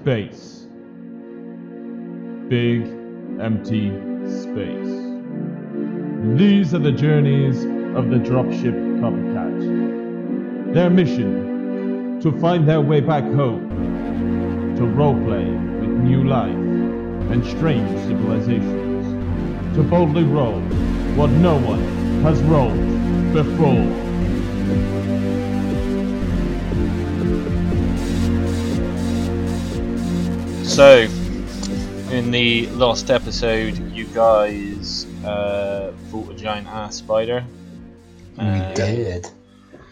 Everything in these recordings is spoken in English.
space. Big, empty space. These are the journeys of the dropship copycat. Their mission to find their way back home, to roleplay with new life and strange civilizations, to boldly roll what no one has rolled before. So, in the last episode, you guys uh, fought a giant ass spider. We uh, did.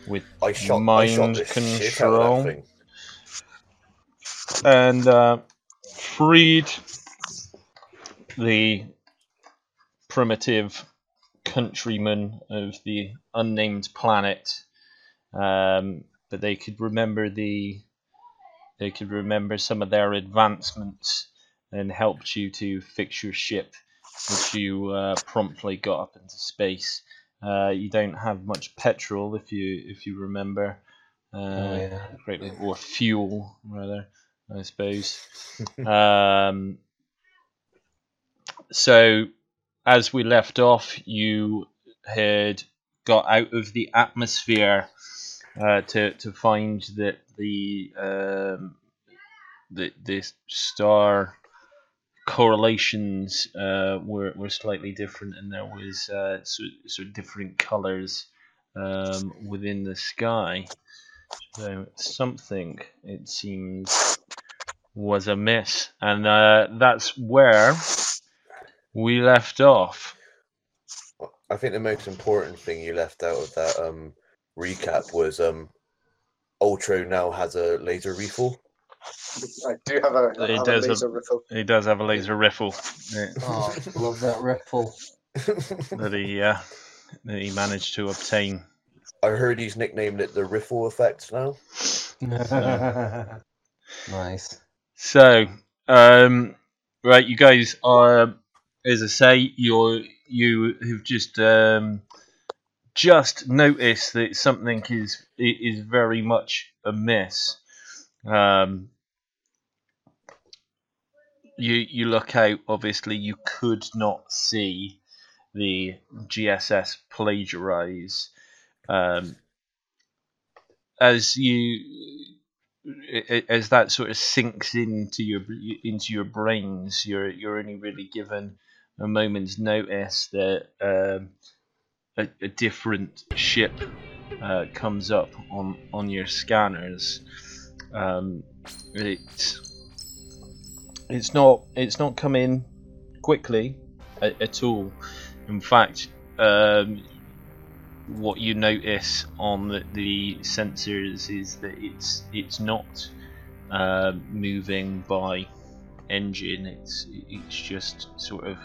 With I shot, I mind shot the shit out of control and uh, freed the primitive countrymen of the unnamed planet. Um, but they could remember the they could remember some of their advancements and helped you to fix your ship, which you uh, promptly got up into space. Uh, you don't have much petrol if you if you remember. Uh, Oh, yeah. greatly or fuel rather i suppose um, so as we left off you had got out of the atmosphere uh, to to find that the um, the the star correlations uh, were were slightly different and there was uh, sort, sort of different colors um, within the sky so something, it seems, was amiss, and uh, that's where we left off. I think the most important thing you left out of that um, recap was um, Ultro now has a laser rifle. I do have a, It I have a does have- laser rifle. He does have a laser rifle uh, Oh, love that riffle. that he uh, that he managed to obtain. I heard he's nicknamed it the riffle effect now. nice. So, um, right, you guys are, as I say, you're you have just um, just notice that something is is very much amiss. Um, you you look out. Obviously, you could not see the GSS plagiarize. Um, as you as that sort of sinks into your into your brains, you're you're only really given a moment's notice that um, a, a different ship uh, comes up on on your scanners. Um, it's it's not it's not coming quickly at, at all. In fact, um, what you notice on the, the sensors is that it's it's not uh, moving by engine. It's it's just sort of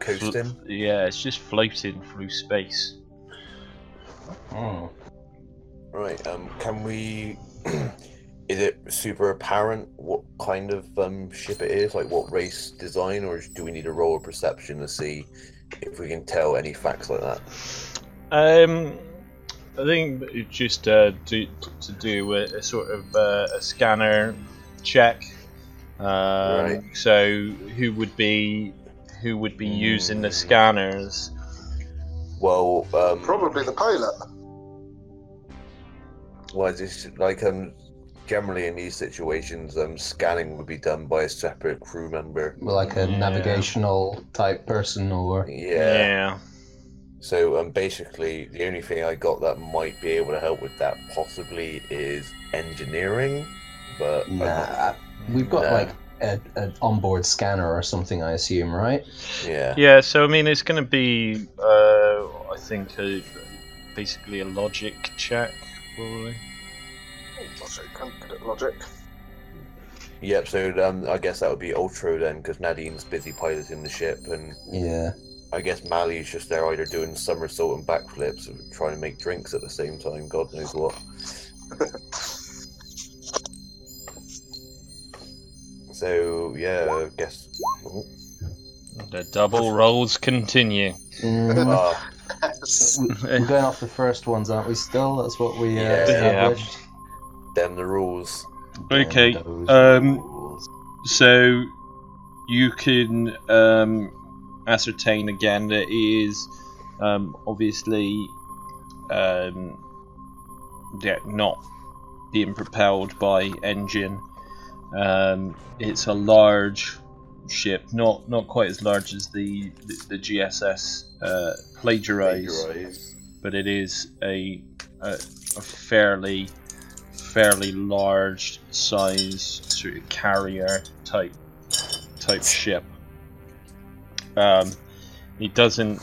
flo- Coasting. yeah, it's just floating through space. Oh. Right. Um. Can we? is it super apparent what kind of um ship it is? Like what race design, or do we need a roll of perception to see if we can tell any facts like that? Um, I think it's just uh, to to do a, a sort of uh, a scanner check. Um, Right. So who would be who would be using the scanners? Well, um, Probably the pilot. Well, is this like um generally in these situations, um scanning would be done by a separate crew member. Like a Yeah. navigational type person, or Yeah. yeah. So um basically the only thing I got that might be able to help with that possibly is engineering, but I'm not- nah. We've got Nah. like a, an onboard scanner or something, I assume, right? yeah. Yeah. So I mean, it's going to be uh, I think a, basically a logic check, probably. Logic, I'm good at logic. Yep, so um I guess that would be Ultro then because Nadine's busy piloting the ship and Yeah. I guess Mali's just there either doing somersault and backflips or trying to make drinks at the same time, God knows what. so yeah, I guess oh, The double rolls continue. Ah, We're going off the first ones, aren't we? Still, that's what we uh, Yeah. established. them the rules. Okay, um, rules. so you can um, ascertain again that it is um, obviously um, yeah, not being propelled by engine. Um, it's a large ship, not not quite as large as the the, the GSS uh, plagiarize, Plagiarize. but it is a, a a fairly fairly large size sort of carrier type type ship. Um, it doesn't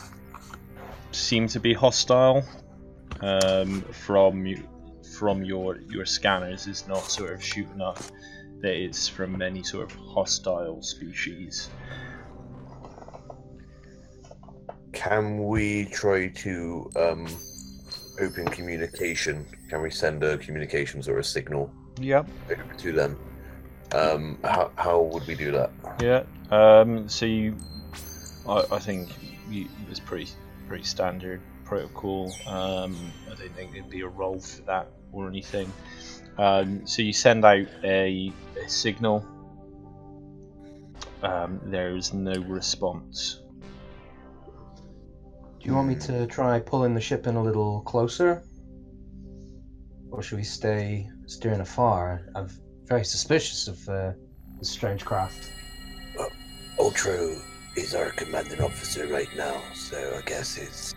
seem to be hostile um, from from your your scanners. It's not sort of shooting up that it's from any sort of hostile species. Can we try to um, open communication? Can we send a communications or a signal Yep. over to them? Um, how, how would we do that? Yeah. Um, so you, I, I think you, it's pretty pretty standard protocol. Um, I don't think there'd be a role for that or anything. Um, so you send out a, a signal. Um, there's no response. Do you want me to try pulling the ship in a little closer? Or should we stay steering afar? I'm very suspicious of uh, this strange craft. Ultro is our commanding officer right now, so I guess it's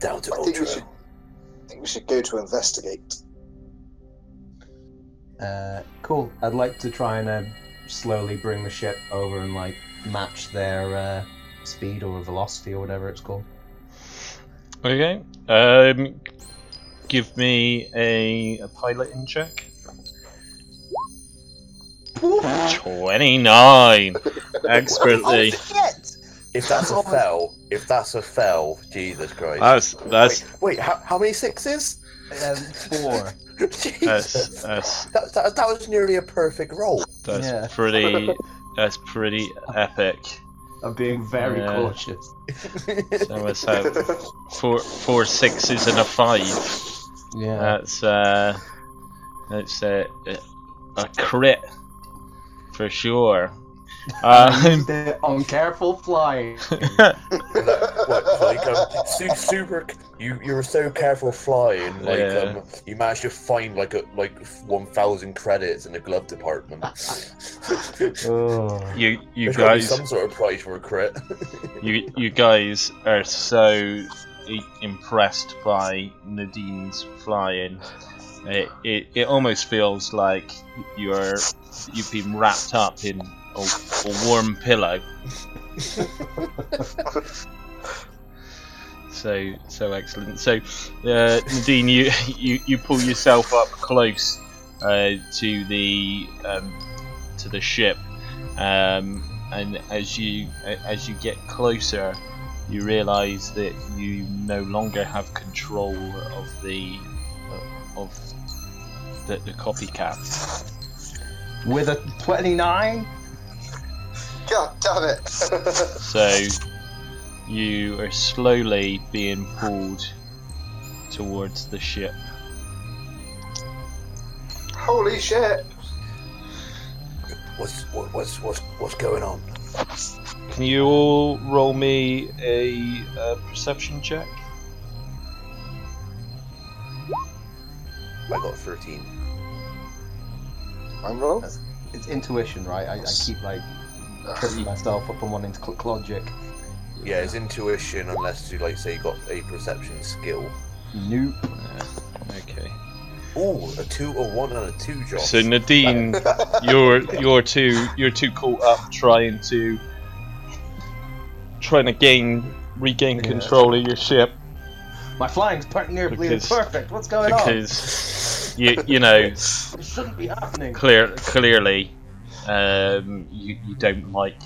down to I think should. I think we should go to investigate. Uh, cool. I'd like to try and uh, slowly bring the ship over and like match their uh, speed or velocity or whatever it's called. Okay. Um, give me a, a piloting check. Twenty-nine. Expertly. Oh, If that's a fell, if that's a fell, Jesus Christ. That's that's wait, wait how, how many sixes? Um, four. That's Jesus. that's That, that, that was nearly a perfect roll. that's Yeah. pretty that's pretty epic. I'm being very Yeah. cautious. So let's have four four sixes and a five. Yeah. That's uh that's a a crit for sure. Um, the uncareful flying. what, like, um, su- super. You you were so careful flying, like Yeah. um, you managed to find like a like one thousand credits in the glove department. oh. you you There's gotta be guys some sort of prize for a crit. you you guys are so impressed by Nadine's flying. It, it it almost feels like you're you've been wrapped up in a, a warm pillow. so so excellent. So uh, Nadine, you, you you pull yourself up close uh, to the um, to the ship, um, and as you as you get closer, you realise that you no longer have control of the uh, of the, the copycat. With a 29? God damn it! So you are slowly being pulled towards the ship. Holy shit! What's what, what's what's what's going on? Can you all roll me a, uh perception check? I got thirteen. I'm wrong. It's intuition, right? I, I keep like tripping myself up and wanting to click logic. Yeah, it's intuition unless you like say you got a perception skill. Nope. Okay. Ooh, a two, a one, and a two, Josh. So Nadine, you're you're too you're too caught up trying to trying to gain regain Yeah. control of your ship My flying's per- nearly Because- perfect. What's going on? because you you know It shouldn't be happening. clear clearly um, you you don't like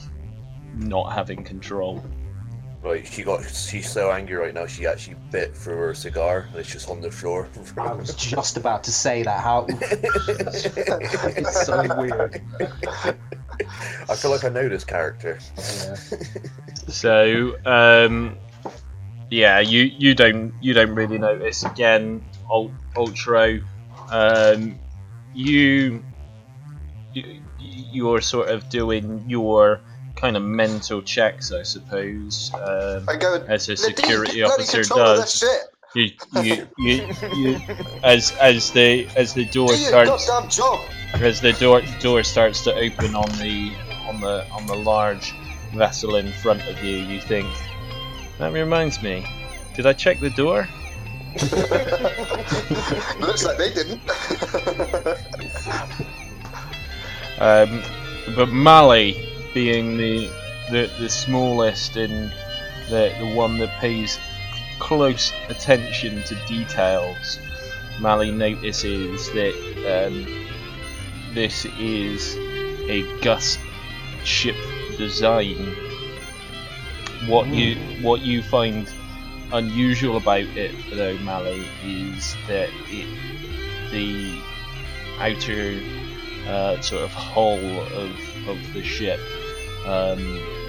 not having control. Right, she got she's so angry right now. She actually bit through her cigar. and It's just on the floor. I was just about to say that. How it's so weird. I feel like I know this character. Yeah. So um, yeah, you you don't you don't really notice again. Ult- Ultro, um, you, you you're sort of doing your kind of mental checks, I suppose, um, I go. as a security officer does. You, you, you, you, as as the as the door Do starts as the door door starts to open on the on the on the large vessel in front of you, you think that reminds me. Did I check the door? Looks like they didn't. Um, but Mali, being the, the the smallest and the the one that pays close attention to details, Mali notices that um, this is a Gus ship design. What you what you find unusual about it, though, Mali, is that it the outer uh, sort of hull of, of the ship um,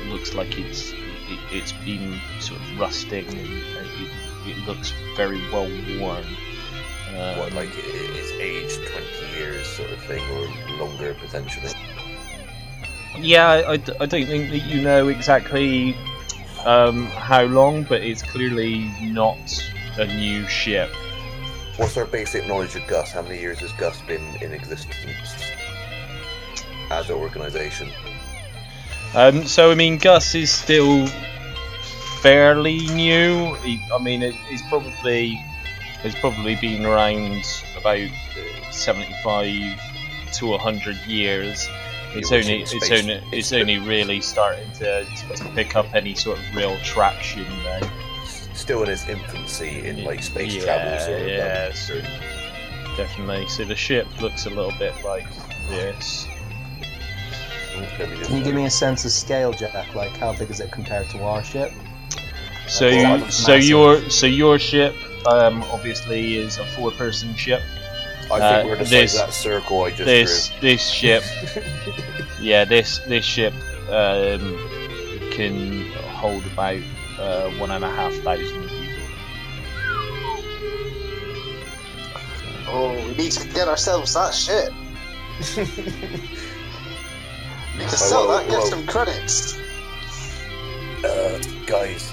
looks like it's it, it's been sort of rusting and it, it looks very well worn. Um, What, like it's aged 20 years sort of thing, or longer potentially? yeah, I, I don't think that you know exactly um, how long, but it's clearly not a new ship. What's our basic knowledge of Gus? How many years has Gus been in existence as an organization? Um, so I mean, Gus is still fairly new. He, I mean, it, he's probably has probably been around about uh, seventy-five to hundred years. It's only it's space- only it's only really starting to, to pick up any sort of real traction now. Still in his infancy in like space yeah, travel sort of. yeah, definitely. So the ship looks a little bit like this. Let me just- Can you give me a sense of scale, Jack? Like how big is it compared to our ship? So That's you, so your so your ship um, obviously is a four-person ship. I uh, think we're the size this- that circle I just This this ship, yeah, this this ship um, can hold about uh, one and a half thousand people. Oh, we need to get ourselves that shit. We can sell whoa, that, get whoa. some credits. Uh, guys,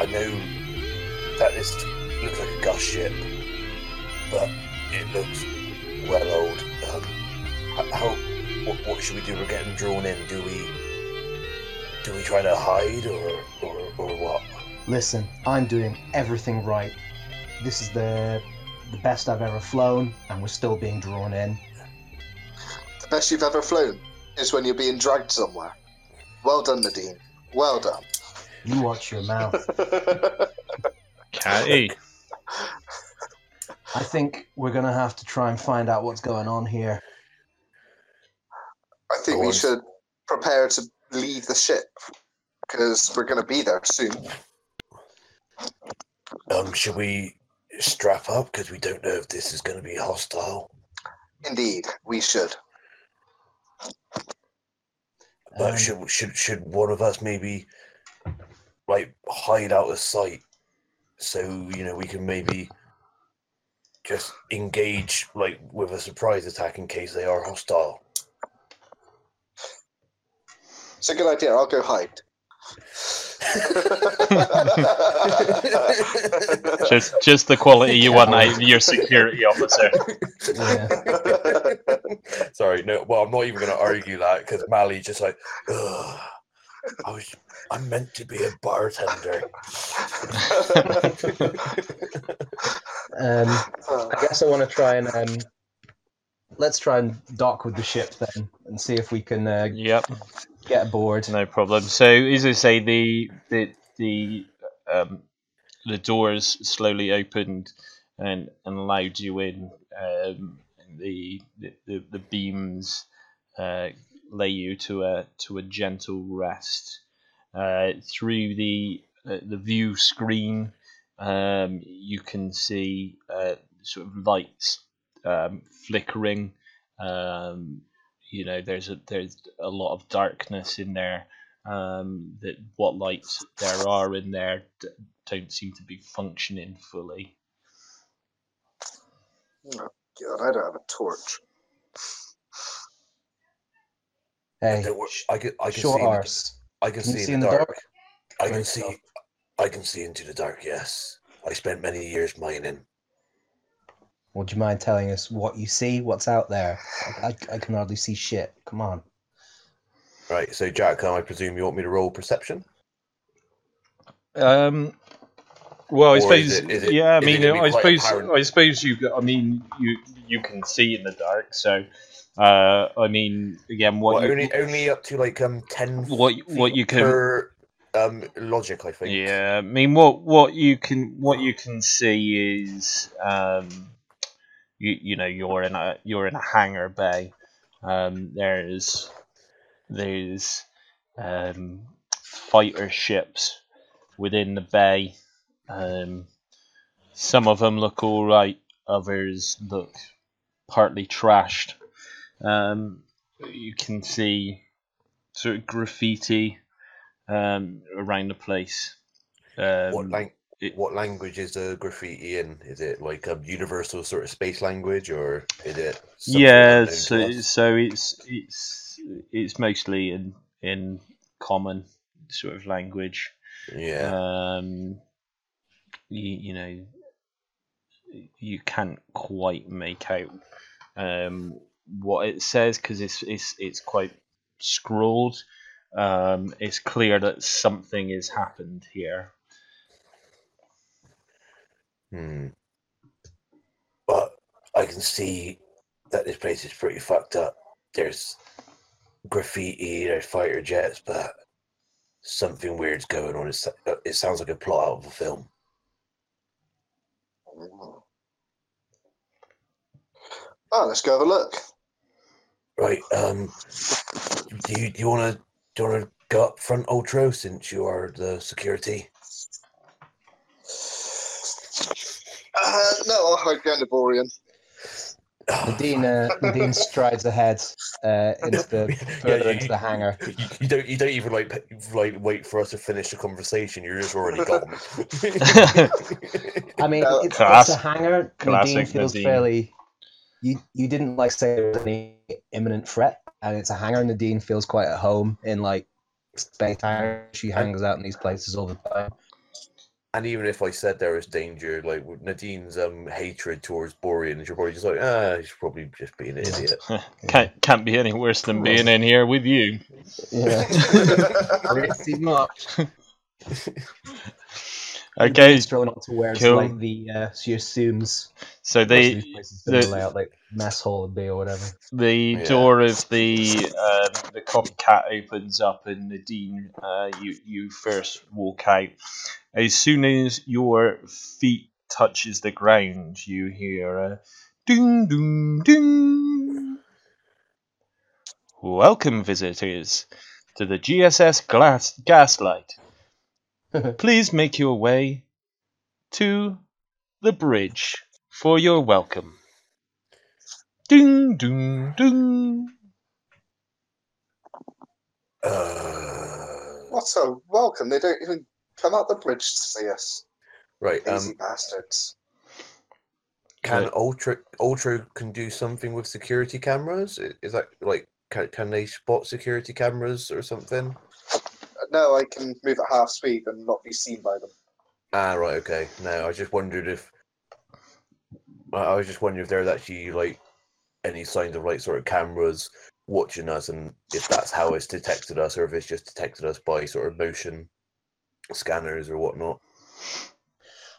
I know that this looks like a Gus ship, but it looks well old. Um, how? What, what should we do? We're getting drawn in. Do we? Do we try to hide or or, or what? Listen, I'm doing everything right. This is the the best I've ever flown, and we're still being drawn in. The best you've ever flown is when you're being dragged somewhere. Well done, Nadine. Well done. You watch your mouth. Catty. I think we're gonna have to try and find out what's going on here. I think Go we on. should prepare to leave the ship because we're going to be there soon. Um, should we strap up because we don't know if this is going to be hostile? Indeed, we should. But Um, should should should one of us maybe like hide out of sight so you know we can maybe just engage like with a surprise attack in case they are hostile. It's a good idea. I'll go hide. Just just the quality you want out of your security officer. Yeah. Sorry, no. Well, I'm not even going to argue that because Mali's just like, Ugh, I was, I'm meant to be a bartender. Um, I guess I want to try and um, let's try and dock with the ship then, and see if we can uh, Yep. get aboard. No problem. So, as I say, the the the um, the doors slowly opened and, and allowed you in. Um, and the, the the beams uh, lay you to a to a gentle rest. Uh, through the uh, the view screen, um, you can see uh, sort of lights um, flickering. Um, you know, there's a there's a lot of darkness in there. Um, that what lights there are in there d- don't seem to be functioning fully. God, I don't have a torch. Hey, Don't worry, sh- I can I can short see. In the, arse. I can, Can you see, see in the dark. I can Great see. stuff. I can see into the dark. Yes, I spent many years mining. Would you mind telling us what you see? What's out there? I, I, I can hardly see shit. Come on. Right. So Jack, I presume you want me to roll perception? Um, well, I suppose, is it- is it- yeah. I mean, I suppose, apparent? I suppose you. I mean, you you can see in the dark. So, uh, I mean, again, what Well, you, only only up to like um ten. what what you can per um logic, I think. Yeah, I mean, what what you can what you can see is, um, you you know, you're in a you're in a hangar bay. Um, there's there's um, fighter ships within the bay. Um, some of them look all right. Others look partly trashed. Um, you can see sort of graffiti um, around the place. Um, What lang- it- What language is the graffiti in? Is it like a universal sort of space language, or is it? yeah, so, so it's it's it's mostly in in common sort of language. yeah. Um, you, you know, you can't quite make out um, what it says because it's it's it's quite scrawled. Um, it's clear that something has happened here. Hmm. But I can see that this place is pretty fucked up. There's graffiti, there's fighter jets, but something weird's going on. It's, it sounds like a plot out of a film. Oh, let's go have a look. Right. Um. Do you do you want to do you want to go up front, Ultra, since you are the security? Uh, no, I'll hide behind the Borean. Nadine, uh, Nadine strides ahead uh, into the further into the hangar. You, you don't. You don't even like like wait for us to finish the conversation. You're just already gone. I mean, it's, Class- it's a hangar. Nadine classic feels Nadine. fairly. You you didn't like say there was any imminent threat, and it's a hangar. And Nadine feels quite at home in like space hangar. She hangs out in these places all the time. And even if I said there was danger, like with Nadine's um hatred towards Borean, you're probably just like, ah, he's probably just being an idiot. can't can't be any worse than being in here with you. Yeah, pretty much. Okay, He's thrown up to where it's cool. like the. Uh, she assumes so most of the these places the- layout, like mess hall would be or whatever. the Yeah. door of the um, the copycat opens up, and Nadine, uh, you you first walk out. As soon as your feet touches the ground, you hear a ding ding ding. Welcome, visitors, to the GSS Glass Gaslight. Please make your way to the bridge for your welcome. Ding ding ding. Uh, What a welcome. They don't even come out the bridge to see us. right. Lazy Um, bastards. can Right. Ultra Ultra can do something with security cameras? Is that like can, can they spot security cameras or something? No, I can move at half speed and not be seen by them. Ah, right. Okay. No, I just wondered if I I was just wondering if there's actually like any signs of like sort of cameras watching us, and if that's how it's detected us, or if it's just detected us by sort of motion scanners or whatnot.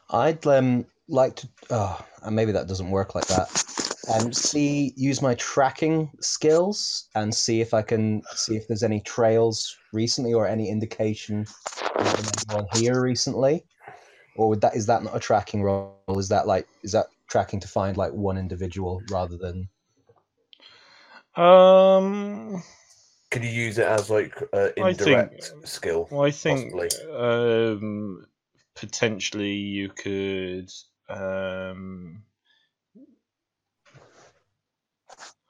I'd um like to. Oh, and maybe that doesn't work like that. Um, see, use my tracking skills and see if I can see if there's any trails recently or any indication of anyone here recently. Or would that is that not a tracking role? Is that like is that tracking to find like one individual rather than? Um, Could you use it as like uh, I think- indirect skill? well, I think Possibly. um, potentially you could um,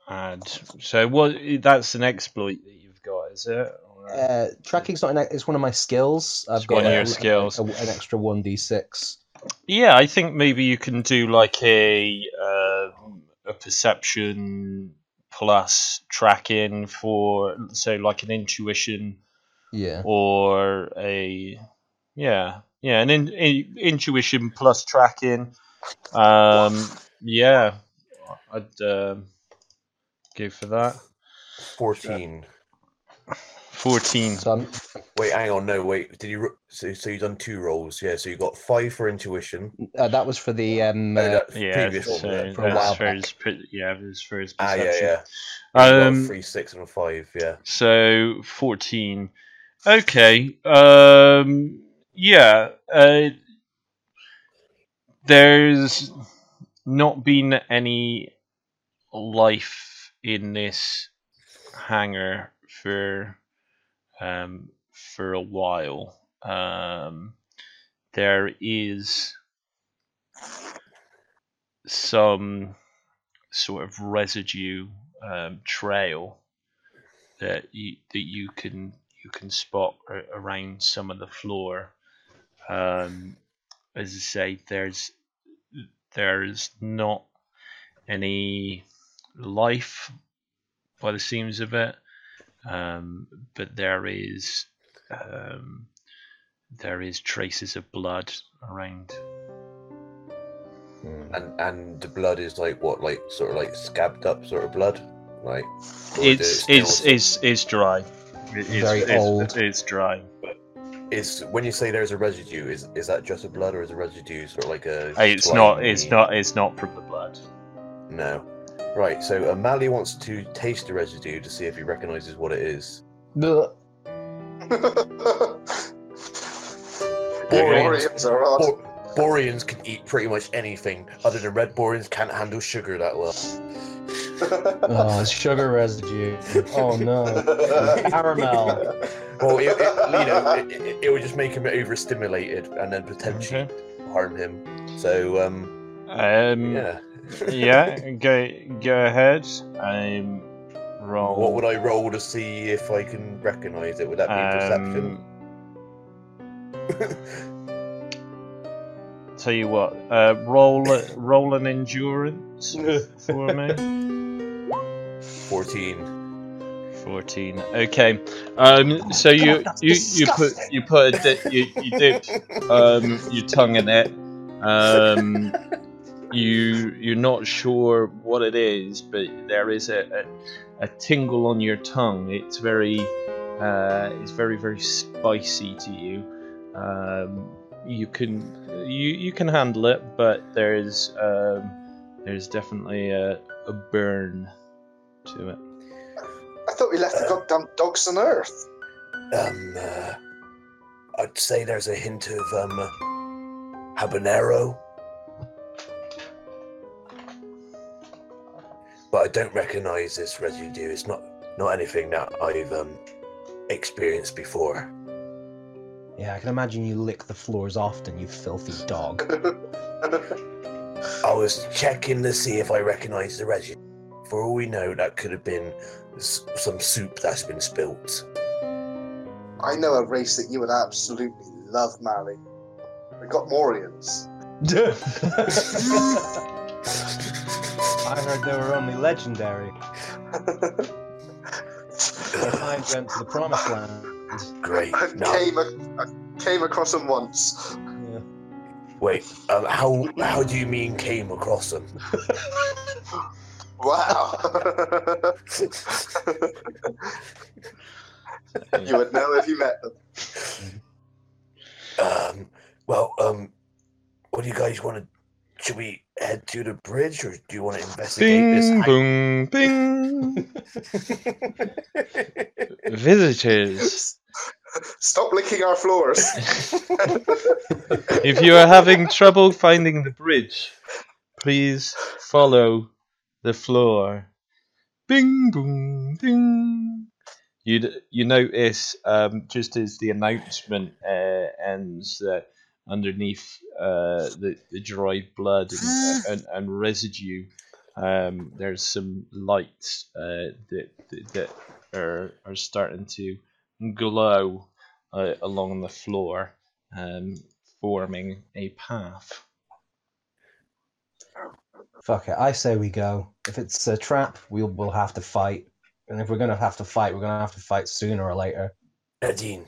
add. So what? That's an exploit that you've got, is it? Or- Uh, tracking's not an, it's one of my skills. I've It's got one of a- your a- skills. a- an extra one d six. Yeah, I think maybe you can do like a um a perception plus tracking for so like an intuition Yeah. or a yeah yeah an in, in, intuition plus tracking um yeah i'd um go for that 14. 14 So I'm, Wait, hang on. No, wait. Did you? So, so you done two rolls? Yeah. So you got five for intuition. uh, that was for the um. No, uh, that yeah previous one. yeah. For a while for back. his yeah it was for his Ah, yeah, perception yeah. Um three, six, and a five. Yeah. So fourteen. Okay. Um. Yeah. Uh. There's not been any life in this hangar for um for a while. Um. There is some sort of residue um, trail that you that you can you can spot around some of the floor. Um, as I say, there's there's not any life by the seams of it, um, but there is um, there is traces of blood around. hmm. And and the blood is like what, like sort of like scabbed up sort of blood, like. It's it's some- it's it's dry. It's, Very it's, old. It's dry. Is when you say there's a residue, is is that just a blood or is a residue sort of like a? It's not. It's not. It's not from the blood. No. Right. So uh, Mally wants to taste the residue to see if he recognizes what it is. Ugh. Boreans are odd. Bor- Boreans can eat pretty much anything, other than red Boreans can't handle sugar that well. Oh, it's sugar residue. Oh no. Caramel. Well, it, it, you know, it, it, it would just make him overstimulated and then potentially Okay. harm him. So, um, Um. yeah. Yeah. Go. Go ahead. Um. Roll. What would I roll to see if I can recognize it? Would that be perception? Um, tell you what. Uh. Roll. Roll an endurance for me. 14. 14 okay um so you you you put you put a di- you, you dip um your tongue in it um you you're not sure what it is but there is a, a, a tingle on your tongue it's very uh it's very very spicy to you um you can you you can handle it but there's um there's definitely a, a burn to it I thought we left the goddamn dogs on Earth. Um, uh, I'd say there's a hint of, um, habanero. But I don't recognize this residue. It's not, not anything that I've, um, experienced before. Yeah, I can imagine you lick the floors often, you filthy dog. I was checking to see if I recognised the residue. For all we know, that could have been s- some soup that's been spilt. I know a race that you would absolutely love, Mally. We got Morians. I heard they were only legendary. Their minds went to the promised land. Great. I No, came, a- I came across them once. Yeah. wait. Um, how how do you mean came across them? Wow. you would know if you met them. Um, well, um, what do you guys want to? Should we head to the bridge, or do you want to investigate Bing, this? boom, bing. Visitors, Stop licking our floors. if you are having trouble finding the bridge, please follow the floor. Bing, boom, bing. You d- you notice um, just as the announcement uh, ends that underneath uh, the the dried blood and, and, and residue, um, there's some lights uh, that, that that are are starting to glow uh, along the floor, um, forming a path. Fuck it. I say we go. If it's a trap, we'll we'll have to fight. And if we're gonna have to fight, we're gonna have to fight sooner or later. Nadine,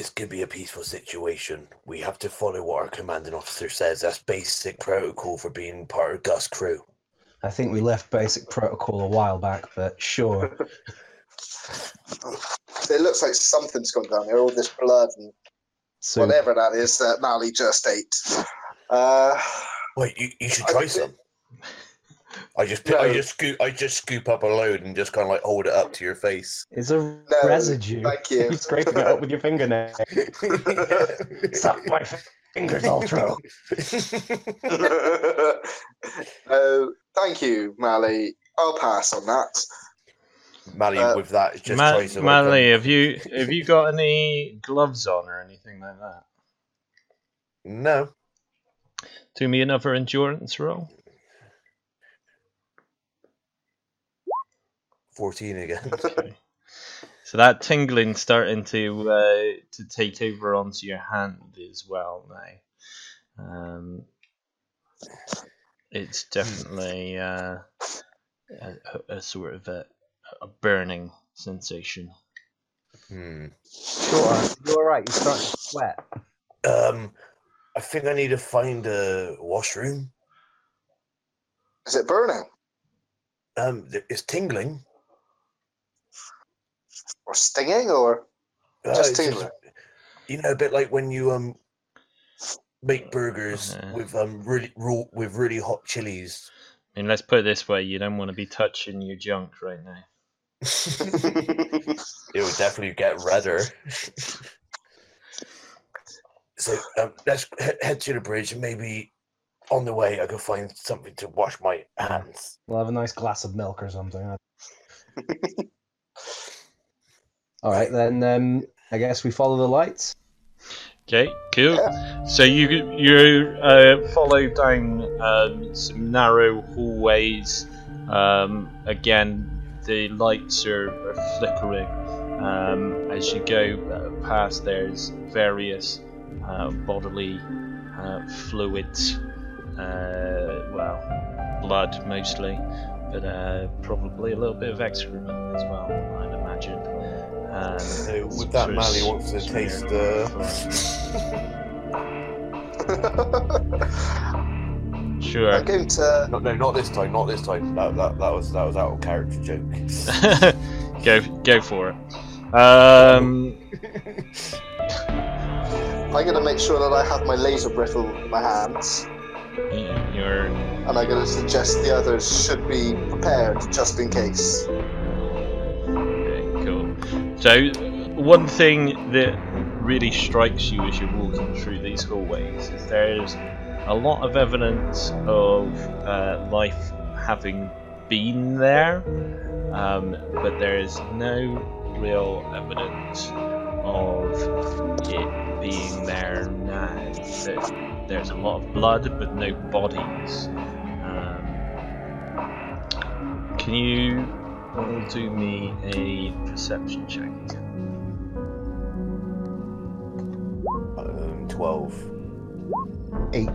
this could be a peaceful situation. We have to follow what our commanding officer says. That's basic protocol for being part of Gus' crew. I think we left basic protocol a while back, but sure. It looks like something's gone down here. All this blood and So whatever that is that Mally just ate. Uh, Wait, you, you should try thi- some. I just pi- I just scoop I just scoop up a load and just kind of like hold it up to your face. it's a No, residue. thank you. You're scraping it up with your fingernail. Suck my fingers, Ultro. uh, thank you, Mally. I'll pass on that. Mally, Uh, with that, just Ma- try some. Manly, have you have you got any gloves on or anything like that? No. Do me another endurance roll. 14 again. So that tingling starting to uh, to take over onto your hand as well now. Um, it's definitely uh, a, a- a sort of a, a burning sensation. hmm. Sure. You're alright. You're starting to sweat. Um, I think I need to find a washroom. Is it burning Um, it's tingling. Or stinging or Uh, just it's tingling? You know, a bit like when you um make burgers Uh-huh. with um really raw, with really hot chilies. I mean, let's put it this way: you don't want to be touching your junk right now. it would definitely get redder. so um, let's head to the bridge and maybe on the way I can find something to wash my hands. We'll have a nice glass of milk or something. All right, then. Um, I guess we follow the lights. Okay, cool. So you you uh, follow down um, some narrow hallways. Um, again, the lights are, are flickering um, as you go uh, past. There's various uh, bodily uh, fluids. Uh, well, blood mostly, but uh, probably a little bit of excrement as well. I'd. Um, So some with that, sort of Mally s- wants to taste of the. Sure. I'm going to. no, no, not this time. Not this time. That, that, that was that was out of character joke. go go for it. Um, I'm going to make sure that I have my laser brittle in my hands, you're and I'm going to suggest the others should be prepared just in case. So one thing that really strikes you as you're walking through these hallways is there's a lot of evidence of uh, life having been there, um, but there's no real evidence of it being there now. There- There's a lot of blood, but no bodies. Um, can you all do me a perception check? Um, Twelve. Eight.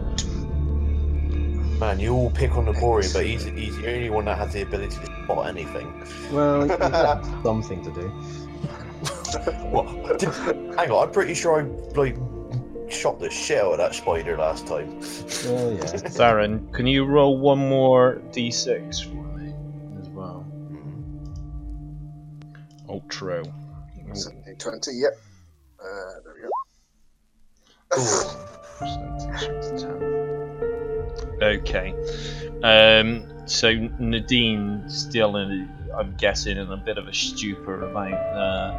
Man, you all pick on the boring, but he's he's the only one that has the ability to spot anything. Well, you have something to do. What? Did- hang on, I'm pretty sure I like shot the shit out of that spider last time. Oh yeah. Theron, can you roll one more d6 for me as well? Ultra. Seventeen, 20, yep. Uh, there we go. Percentage is 10. Okay. Um, so Nadine still in, I'm guessing, in a bit of a stupor about uh,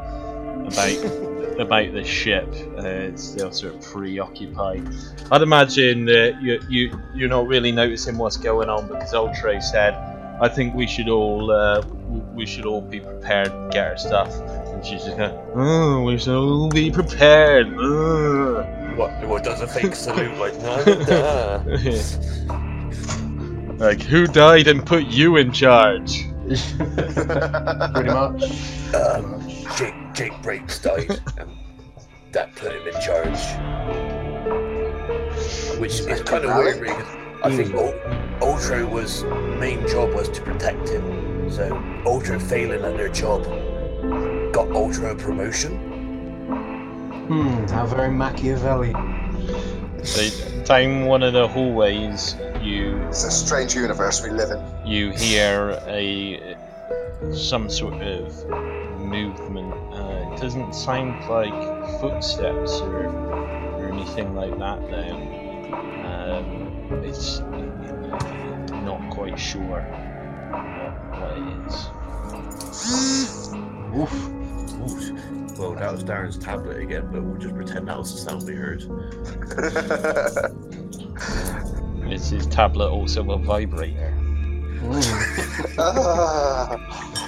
about about the ship. Uh, it's still sort of preoccupied. I'd imagine that you you you're not really noticing what's going on because Ultra said, "I think we should all uh, we should all be prepared and get our stuff." And she's just going, "Oh, we should all be prepared." Ugh." What? What does a fake salute like? Nah, nah. like, who died and put you in charge? Pretty much. Um, Jake Jake Breaks died, and that put him in charge. Which is kind of weird because I think Ul- Ultra was main job was to protect him. So Ultra failing at their job got Ultra a promotion. Hmm, how very Machiavelli. So down one of the hallways, you It's a strange universe we live in. you hear a some sort of movement. Uh, it doesn't sound like footsteps or, or anything like that. Though um, it's not quite sure what, what it is. Oof. Well, that was Darren's tablet again, but we'll just pretend that was the sound we heard. Is his tablet also a vibrator? Ah,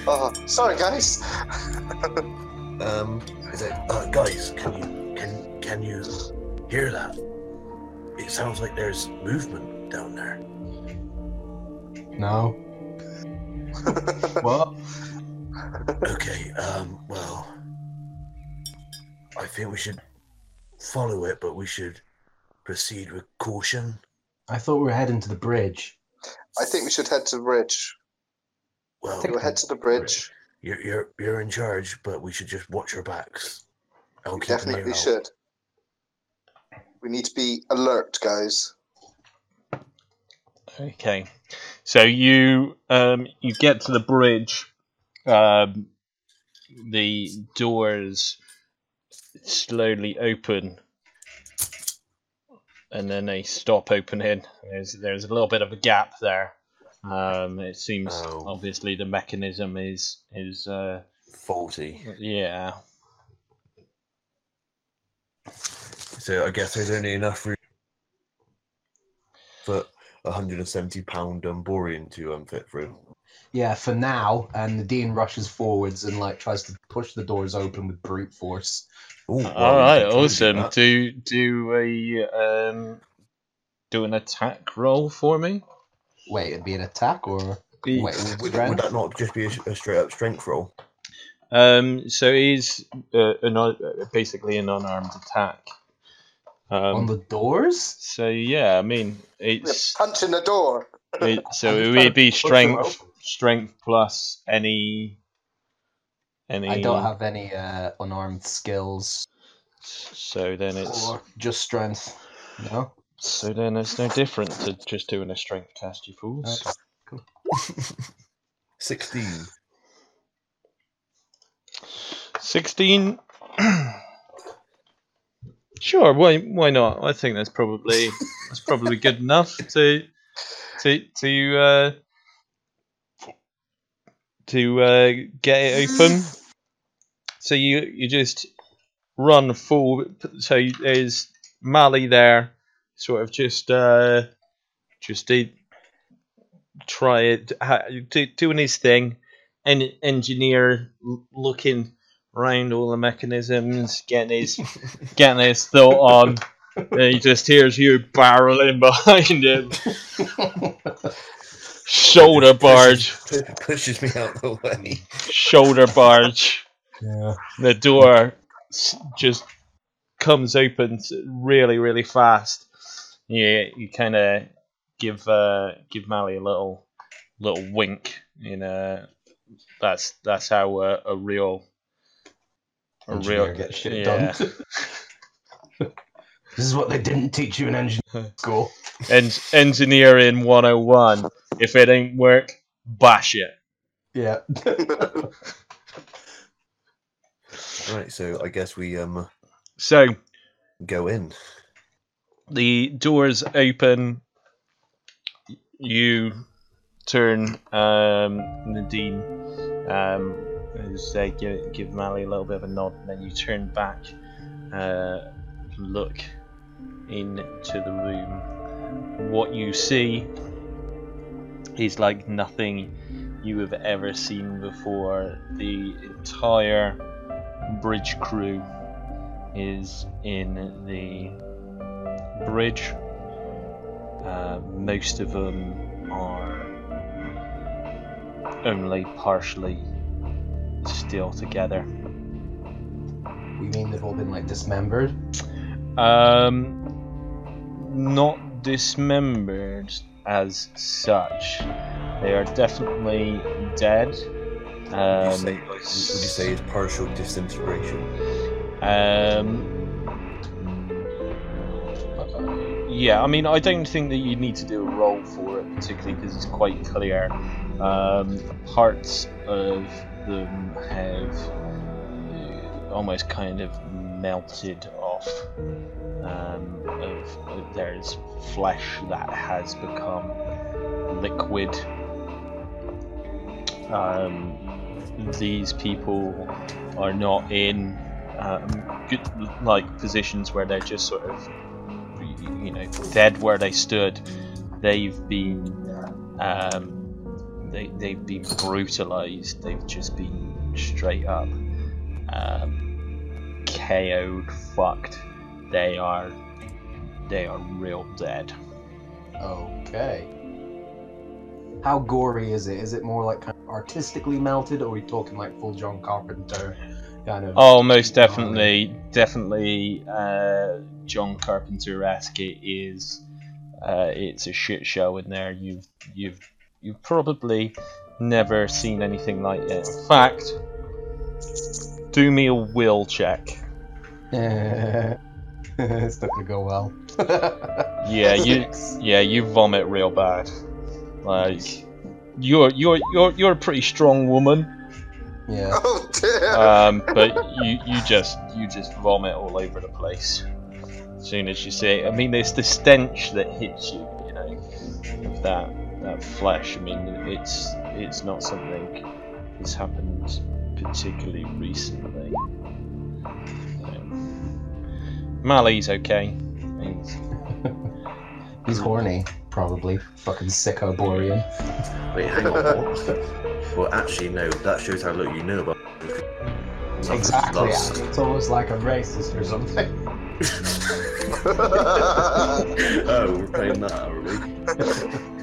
oh, sorry, guys. Um, is it, uh, guys, can you can can you hear that? It sounds like there's movement down there. No. what? Okay, um, well, I think we should follow it, but we should proceed with caution. I thought we were heading to the bridge. I think we should head to the bridge. Well, We'll head to the bridge. you're you're you're in charge, but we should just watch our backs. I'll We keep an ear definitely should. We need to be alert, guys. Okay, so you um, you get to the bridge. Um, the doors slowly open, and then they stop opening. There's there's a little bit of a gap there. Um, it seems oh. obviously the mechanism is is uh, faulty. Yeah. So I guess there's only enough room. But 170 pound Dumborian to um, fit through. Yeah, for now, and Nadine rushes forwards and like tries to push the doors open with brute force. Ooh, All right, awesome. Do do a um, do an attack roll for me. Wait, it'd be an attack or wait, would, would, that not just be a, a, straight up strength roll? Um, so he's uh, an, uh, basically an unarmed attack on Um, the doors? so yeah, I mean We're it's punching the door. it, so it would be to push them strength strength plus any any. I don't have any uh, unarmed skills So then it's or just strength. No. so then it's no different to just doing a strength test, you fools. Okay. Sixteen. 16 sure why why not? I think that's probably that's probably good enough to to to uh to uh get it open. So you you just run full so there's mally there sort of just uh just uh, try it doing his thing and engineer looking around all the mechanisms, getting his getting his thought on. And he just hears you barreling behind him, shoulder barge, Pu- pushes me out the way. shoulder barge. Yeah. The door just comes open s- really, really fast. Yeah, you kind of give uh, give Mally a little little wink. You know, that's that's how a, a real a Engineer real gets shit yeah. done. this is what they didn't teach you in engineering school. En- engineering 101. If it ain't work, bash it. Yeah. Right, so I guess we um So go in. the doors open. You turn um, Nadine, um, as say, give, give Mally a little bit of a nod, and then you turn back, uh, look into the room. What you see is like nothing you have ever seen before. The entire bridge crew is in the bridge. Uh, most of them are only partially still together. We mean they've all been like dismembered? Um, not dismembered as such. They are definitely dead. Would you Um, say, like, would you say it's partial disintegration? Um, yeah, I mean, I don't think that you need to do a roll for it, particularly because it's quite clear. Um, parts of them have uh, almost kind of melted off. Um, of, of there's flesh that has become liquid. Um, these people are not in um, good like positions where they're just sort of you know dead where they stood. They've been um, they they've been brutalized. They've just been straight up um, KO'd, fucked. They are they are real dead. Okay. How gory is it? Is it more like kind of artistically melted, or are we talking like full John Carpenter kind of? Oh, most definitely, definitely. Uh, John Carpenter esque. It is. Uh, it's a shit show in there. You've you've you've probably never seen anything like it. In fact, do me a will check. it's not gonna go well. Yeah, you yeah you vomit real bad. Like you're you're you're you're a pretty strong woman. Yeah. Oh dear. um, but you you just you just vomit all over the place as soon as you see it. I mean, there's the stench that hits you, you know, of that that flesh. I mean, it's it's not something that's happened particularly recently. Um, so, Mally's okay. He's, He's horny, probably. Fucking sicko Borean. Wait, hang on. Well, actually, no. That shows how little you know about. Exactly. lost. It's almost like a racist or something. oh, we're playing that, are we?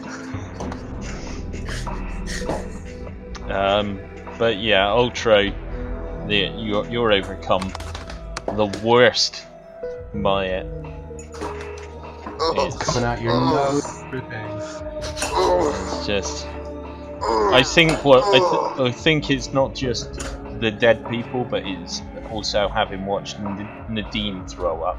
Um, but yeah, Ultro, the, you're, you're overcome. The worst by it. Oh, It's, Coming out your Oh. nose. Everything. oh, it's just. I think what I, th- I think it's not just the dead people, but it's also having watched N- Nadine throw up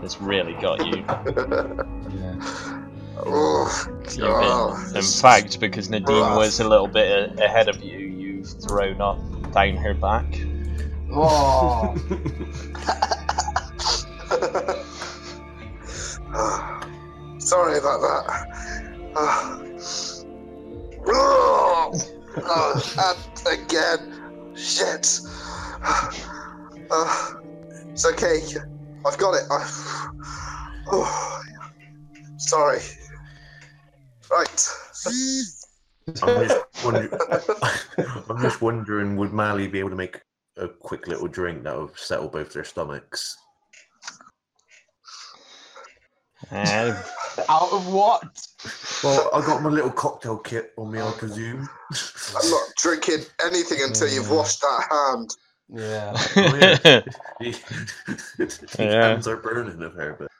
that's really got you. Yeah. Oh, in fact, because Nadine was a little bit ahead of you, you've thrown up down her back. Oh. Sorry about that. Oh, oh, and again. Shit. Ah, it's okay. I've got it. I... Oh, sorry. Right. I'm just, wondering, I'm just wondering, would Mally be able to make a quick little drink that would settle both their stomachs? Um, Out of what? Well, I got my little cocktail kit on me, I presume. I'm not drinking anything until you've washed that hand. Yeah. Oh, yeah. the Yeah. hands are burning of her, but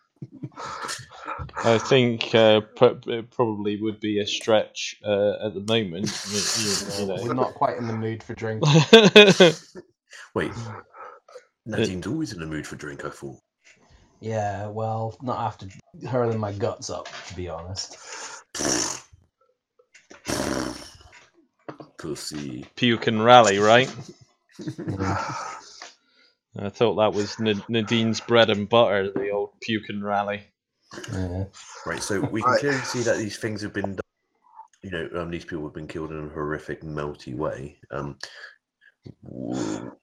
I think uh, pro- it probably would be a stretch uh, at the moment. You, you- We're not quite in the mood for drink. wait. Nadine's always in the mood for drink, I thought. Yeah, well, not after hurling my guts up, to be honest. Pussy. Puke and rally, right? I thought that was N- Nadine's bread and butter, the old puke and rally. Yeah. Right, so we can clearly see that these things have been done. You know, um, these people have been killed in a horrific, melty way. Um,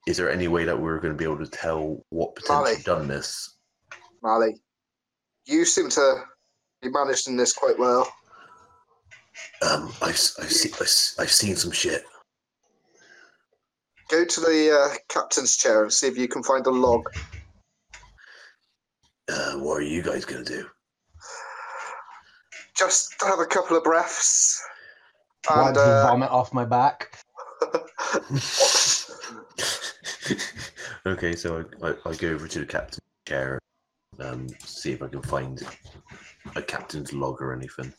is there any way that we're going to be able to tell what potentially Molly. done this? Mally, you seem to be managing this quite well. Um, I've, s- I've, se- I've, s- I've seen some shit. Go to the uh, captain's chair and see if you can find a log. Uh, what are you guys going to do? Just have a couple of breaths. Why And did uh, vomit off my back? okay, so I, I, I go over to the captain's chair, um, see if I can find a captain's log or anything.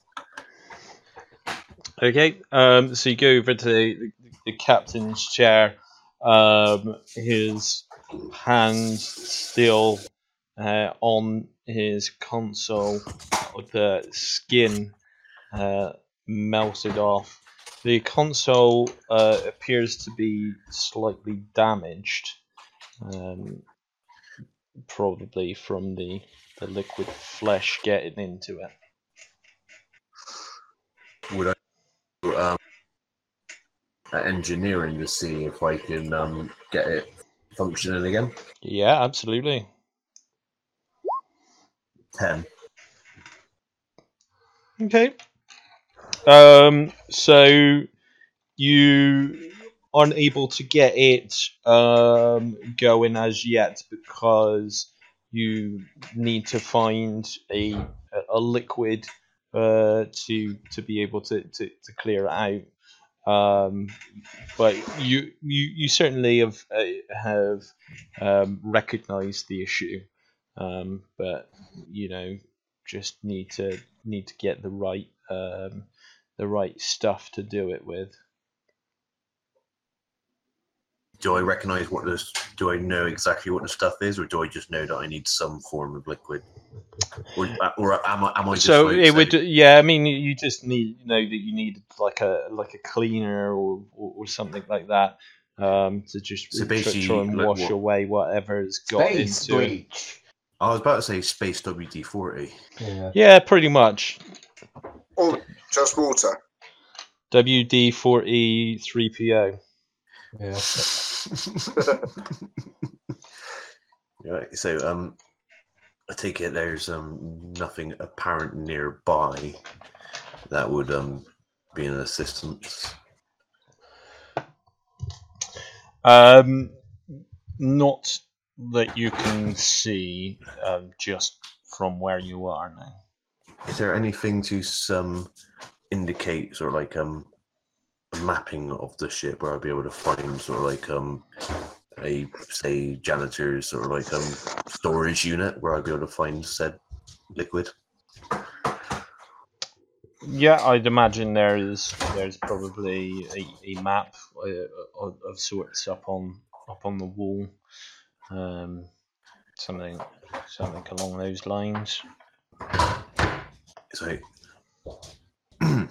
Okay, um, so you go over to the, the captain's chair. Um, his hand still uh, on his console, with the skin uh, melted off. The console uh, appears to be slightly damaged, um, probably from the, the liquid flesh getting into it. Would I um, at engineering to see if I can um, get it functioning again? Yeah, absolutely. Ten. Okay. Um, so you aren't able to get it um, going as yet because you need to find a a liquid uh, to to be able to, to, to clear it out. Um, but you, you you certainly have uh, have um, recognized the issue, um, but you know just need to need to get the right um, the right stuff to do it with. Do I recognise what this? Do I know exactly what the stuff is, or do I just know that I need some form of liquid? Or, or am I? Am I just so like, it would say- yeah i mean you just need you know that you need like a like a cleaner or or, or something like that um to just So tr- basically, try and like wash what- away whatever's got Space into it. Bleach. I was about to say space WD forty. Yeah. yeah pretty much Or just water. wd40 3po Yeah. right. So um, I take it there's um nothing apparent nearby that would um be an assistance. um not that you can see um, just from where you are now Is there anything to some indicate sort of like um a mapping of the ship where I'll be able to find sort of like um a say janitor's sort of like um storage unit where I'd be able to find said liquid? Yeah, I'd imagine there's there's probably a, a map uh, of, of sorts up on up on the wall, um, something something along those lines. Like well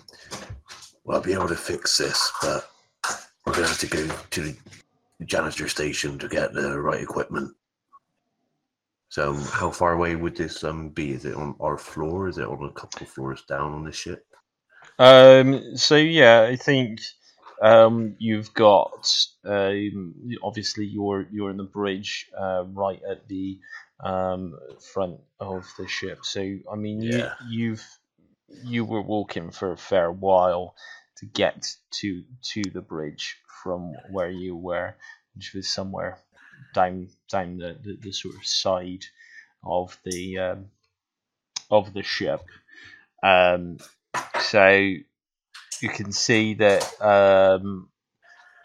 I'll be able to fix this, but we're gonna have to go to the janitor station to get the right equipment. So how far away would this um be? Is it on our floor? Is it on a couple of floors down on the ship? Um, so yeah, I think um, you've got um, obviously you're you're in the bridge uh, right at the um, front of the ship. So I mean, you, Yeah. you've you were walking for a fair while to get to to the bridge from where you were, which was somewhere down down the, the, the sort of side of the um, of the ship. Um, so you can see that um,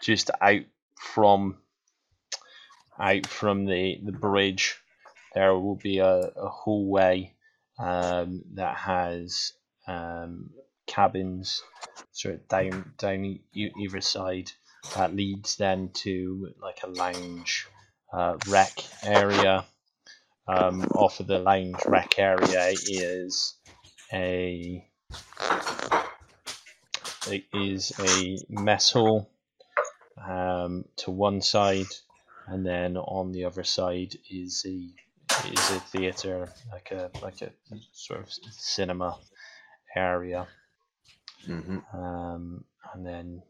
just out from out from the, the bridge there will be a, a hallway um, that has um, cabins sort of down down either side that leads then to like a lounge uh, rec area. Um, off of the lounge rec area is a it is a mess hall um, to one side, and then on the other side is a is a theater, like a like a sort of cinema area, Mm-hmm. um, and then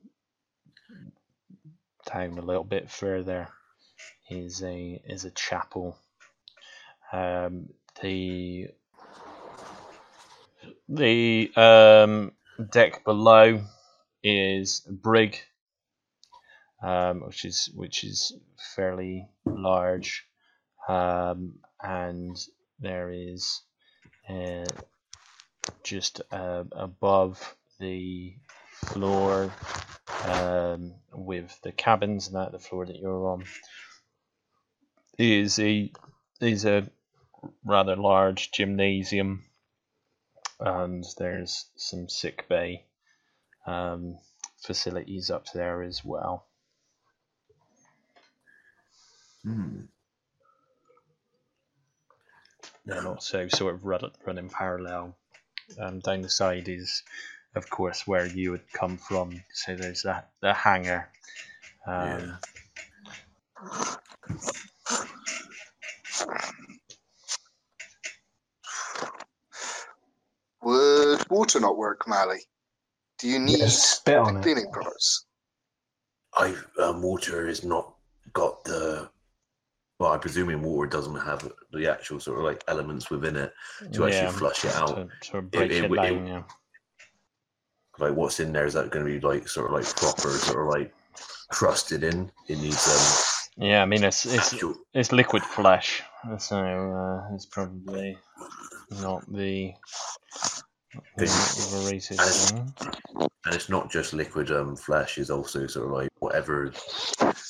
down a little bit further is a is a chapel. Um, the the um, deck below is a brig, um, which is which is fairly large, um, and there is uh, just uh, above the floor um, with the cabins and that the floor that you're on is a is a rather large gymnasium and there's some sick bay um, facilities up there as well. Hmm. and also sort of run, running parallel um, down the side is of course where you would come from so there's that the hangar um, Would water not work, Mally? Do you need Yeah, spit on it. cleaning products? I um, water is not got the. Well, I'm presuming water doesn't have the actual sort of like elements within it to yeah, actually flush it out. to, to break it it, it- down yeah. Like what's in there is that going to be like sort of like proper sort of like crusted in. It needs yeah I mean it's um it's actual. it's liquid flesh so uh, it's probably not the the, the racist thing. And it's not just liquid um, flesh; it's also sort of like whatever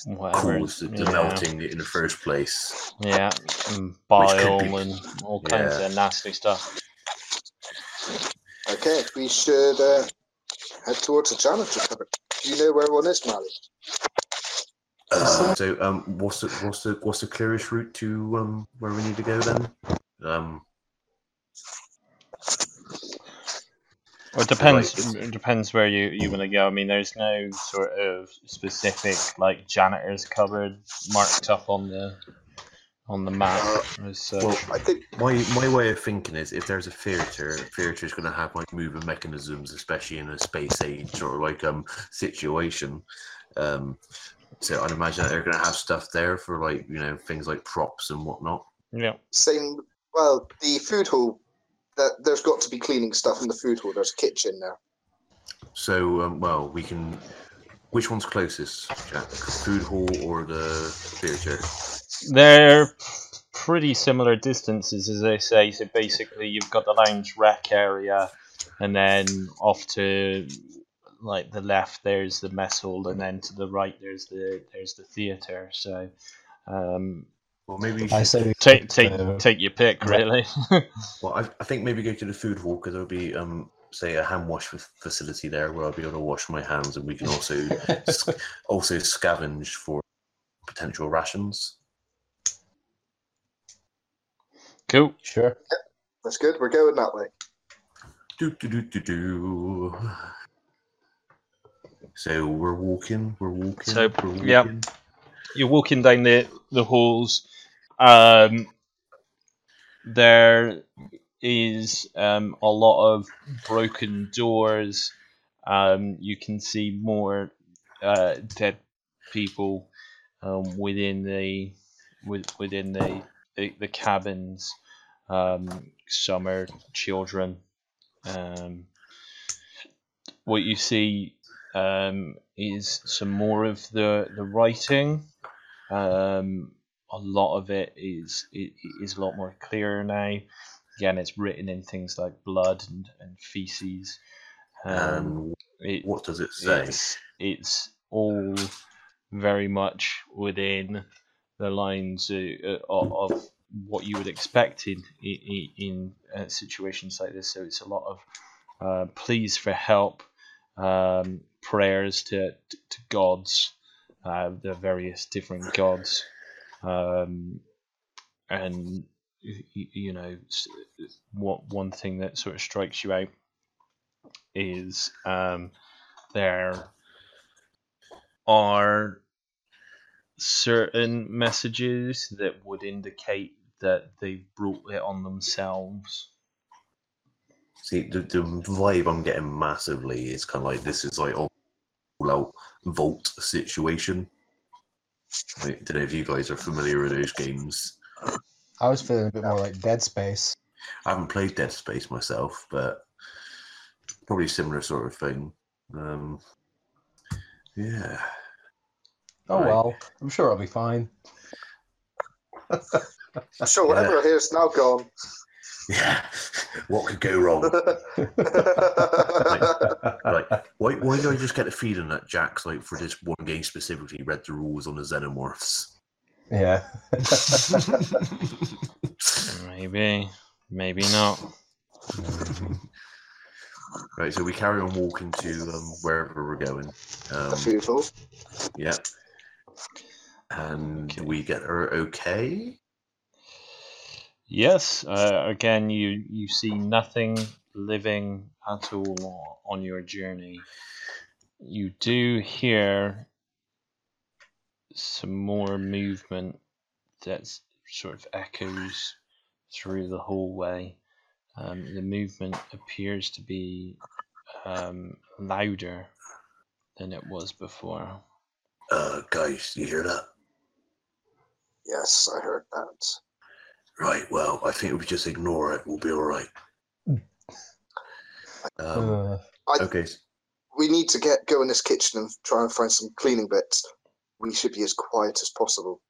whatever caused the, the yeah. melting in the first place. Yeah, and bile be- and all kinds yeah. of nasty stuff. Okay, we should uh, head towards the janitor cupboard. Do you know where one is, Mally? Uh, so, um, what's the what's the what's the clearest route to um where we need to go then? Um, Well, it depends. it's- It depends where you, you want to go. I mean, there's no sort of specific like janitor's cupboard marked up on the on the map as such. well, I think my my way of thinking is if there's a theater, theater is going to have like moving mechanisms, especially in a space age sort of like um situation. Um, so I'd imagine they're going to have stuff there for like you know things like props and whatnot. yeah, same. Well, the food hall. That there's got to be cleaning stuff in the food hall. There's a kitchen there. So um, well, we can. Which one's closest, Jack? Food hall or the theater? they're pretty similar distances, as they say. So basically, you've got the lounge rec area, and then off to like the left there's the mess hall, and then to the right there's the there's the theater. So. Um, Well, maybe. we I should- say we take take uh, take your pick, really. Well, I, I think maybe go to the food hall because there'll be, um, say, a hand wash facility there where I'll be able to wash my hands, and we can also sc- also scavenge for potential rations. cool. Sure. That's good. We're going that way. Do do do do do. So we're walking. We're walking. So, we're walking. yeah. You're walking down the the halls. Um, there is um, a lot of broken doors. Um, you can see more uh, dead people um, within the with, within the, the the cabins. Um, some are children. Um, what you see um, is some more of the the writing. Um, a lot of it is it is a lot more clearer now. Again, it's written in things like blood and, and feces. Um, And it, what does it say? it's it's all very much within the lines uh, of, of what you would expect in in, in uh, situations like this. So it's a lot of uh, pleas for help, um, prayers to to gods, uh, the various different gods, um, and y- y- you know what one thing that sort of strikes you out is um, there are certain messages that would indicate that they've brought it on themselves. See, the, the vibe I'm getting massively is kind of like this is like all out vault situation. I don't know if you guys are familiar with those games. I was feeling a bit more like Dead Space. I haven't played Dead Space myself, but probably similar sort of thing. Um, yeah. Oh Right. well, I'm sure I'll be fine. I'm Sure, whatever I hear is now gone. Yeah. what could go wrong? like, why, why did I just get the feeling that Jack's like for this one game specifically read the rules on the xenomorphs? Yeah. Maybe, maybe not. Right, so we carry on walking to um, wherever we're going. Um, A fearful. yeah. And Okay. we get her okay. Yes. Uh, again, you you see nothing living at all on your journey. You do hear some more movement that sort of echoes through the hallway. Um, the movement appears to be um, louder than it was before. Uh, guys, you hear that? Yes, I heard that. Right, well, I think if we just ignore it, we'll be alright. Um, Uh, okay, We need to get go in this kitchen and try and find some cleaning bits. We should be as quiet as possible.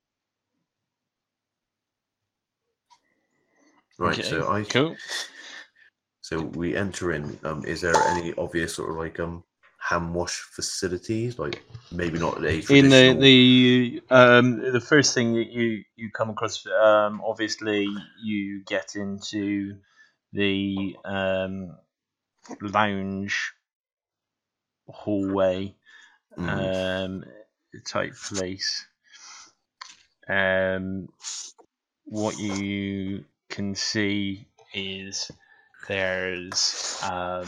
right, Okay, so I cool. So we enter in. Um, is there any obvious sort of like um hand wash facilities? Like maybe not a in the the um the first thing that you you come across um obviously you get into the um lounge hallway Mm, um type place um what you can see is there's um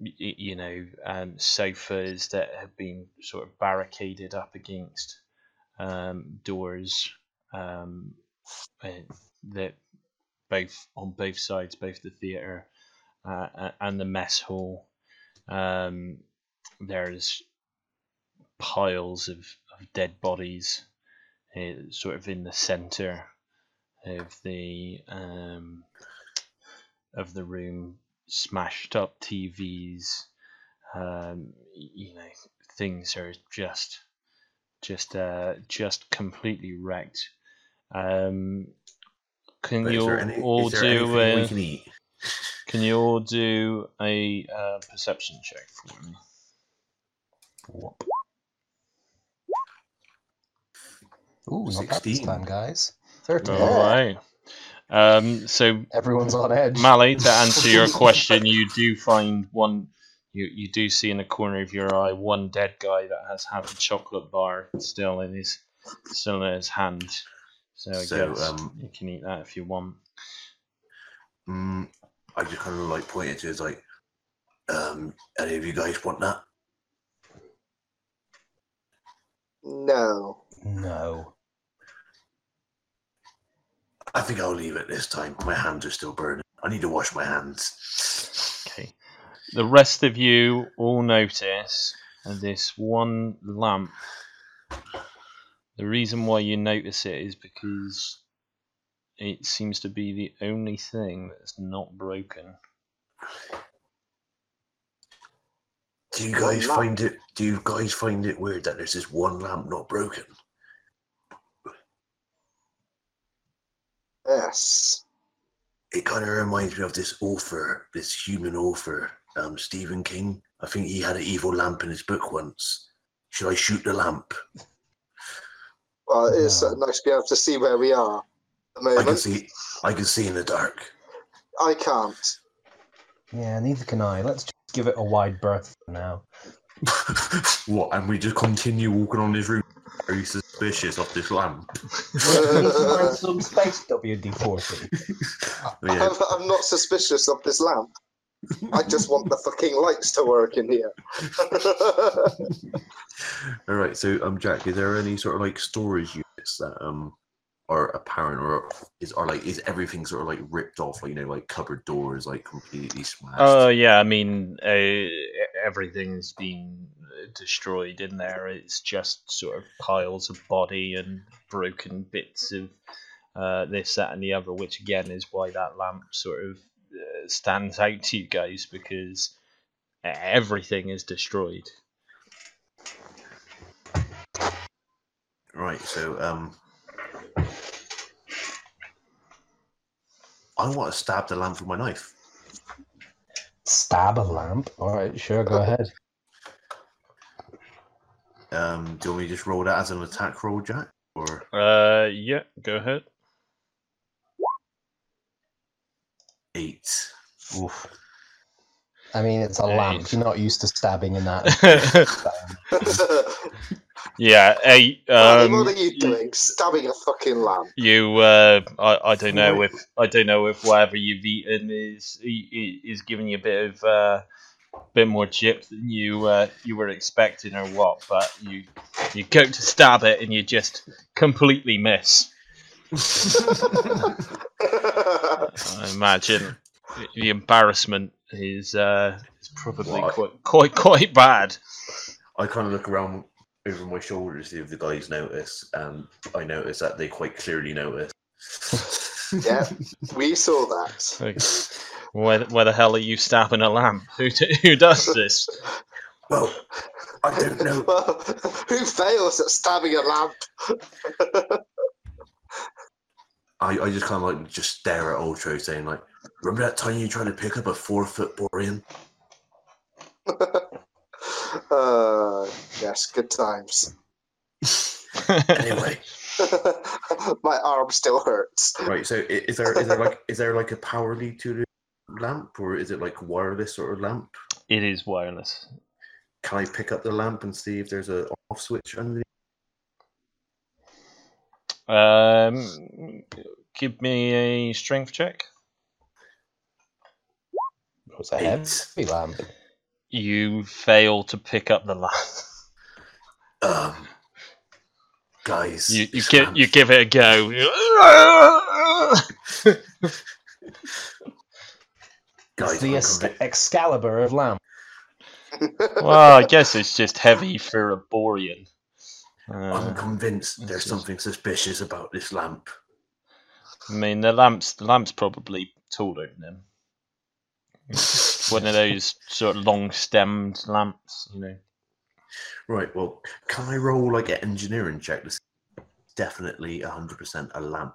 you know um, sofas that have been sort of barricaded up against um, doors um, that both on both sides both the theater uh, and the mess hall um, there's piles of, of dead bodies uh, sort of in the center of the um, of the room, smashed up TVs. Um, you know, things are just just uh, just completely wrecked. Um, can but you any- all do anything we a, can eat? can you all do a uh, perception check for me? whoop. Ooh, not bad this 16. time, guys. 13. All right. Um, so Everyone's on edge. Mally, to answer your question, you do find one. You, you do see in the corner of your eye one dead guy that has had a chocolate bar still in his still in his hand. So I So, guess um, you can eat that if you want. Mm, I just kind of like pointed to it's like, um, any of you guys want that? No. No. I think I'll leave it this time. My hands are still burning. I need to wash my hands. Okay. The rest of you all notice this one lamp. The reason why you notice it is because it seems to be the only thing that's not broken. Do you guys find it? Do you guys find it weird that there's this one lamp not broken? Yes. It kind of reminds me of this author, this human author, um, Stephen King. I think he had an evil lamp in his book once. Should I shoot the lamp? Well, it's uh, nice to be able to see where we are. At the I can see. I can see in the dark. I can't. Yeah, neither can I. Let's just give it a wide berth now. what? And we just continue walking on this room. Are you suspicious of this lamp? we need to find some space, WD 40. Yeah. I'm, I'm not suspicious of this lamp. I just want the fucking lights to work in here. All right. So, um, Jack, is there any sort of like storage units that um are apparent, or is are like is everything sort of like ripped off? Like you know, like cupboard doors like completely smashed. Oh yeah, I mean uh, everything's been uh, destroyed in there. It's just sort of piles of body and broken bits of uh, this, that, and the other. Which again is why that lamp sort of uh, stands out to you guys because everything is destroyed. Right. So, um, I want to stab the lamp with my knife. Stab a lamp? Alright, sure, go ahead. Um, do you want me to just roll that as an attack roll, Jack? Or Uh, yeah, go ahead. eight? Oof. I mean, it's a Yeah, lamp. You're not used to stabbing in that. yeah, hey, Andy, um, what are you doing? Stabbing a fucking lamp. You, uh, I, I don't know if I don't know if whatever you've eaten is i- i- is giving you a bit of uh, bit more chip than you uh, you were expecting or what, but you you go to stab it and you just completely miss. I imagine the embarrassment is uh, is probably What? quite quite quite bad. I kind of look around over my shoulder to see if the guys notice, and I notice that they quite clearly notice. yeah, we saw that. Like, where, where the hell are you stabbing a lamp? Who d- who does this? Well, I don't know. Well, who fails at stabbing a lamp? I, I just kind of like just stare at Ultro, saying like, "Remember that time you tried to pick up a four foot borean?" Uh, yes, good times. Anyway, My arm still hurts. right. So is there is there like is there like a power lead to the lamp, or is it like wireless sort of lamp? It is wireless. Can I pick up the lamp and see if there's a off switch underneath? Um, give me a strength check. It's a Eight. heavy lamp. You fail to pick up the lamp. Um, guys, You you give lamp- you give it a go. guys, It's the I'm Exc- convi- Excalibur of lamp. well, I guess it's just heavy for a Borean. I'm Uh, convinced there's just- something suspicious about this lamp. I mean, the lamp's the lamp's probably taller than him. One of those sort of long-stemmed lamps, you know. Right. Well, can I roll like an engineering check to see if it's definitely 100% a lamp?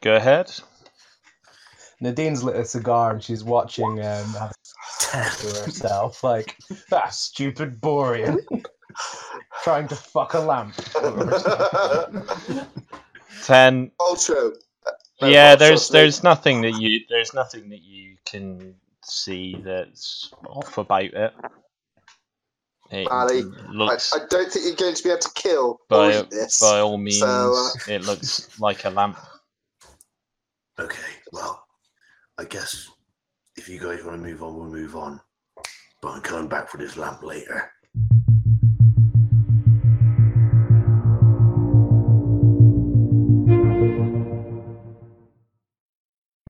Go ahead. Nadine's lit a cigar and she's watching um, to herself like that stupid Borean trying to fuck a lamp. Ten. Ultro. No, yeah, Ultro there's Snake. there's nothing that you there's nothing that you can see that's off about it. It Ali, I, looks I don't think you're going to be able to kill by or eat this. by all means, uh, it looks like a lamp. Okay. Well, I guess if you guys want to move on, we'll move on. But I'm coming back for this lamp later.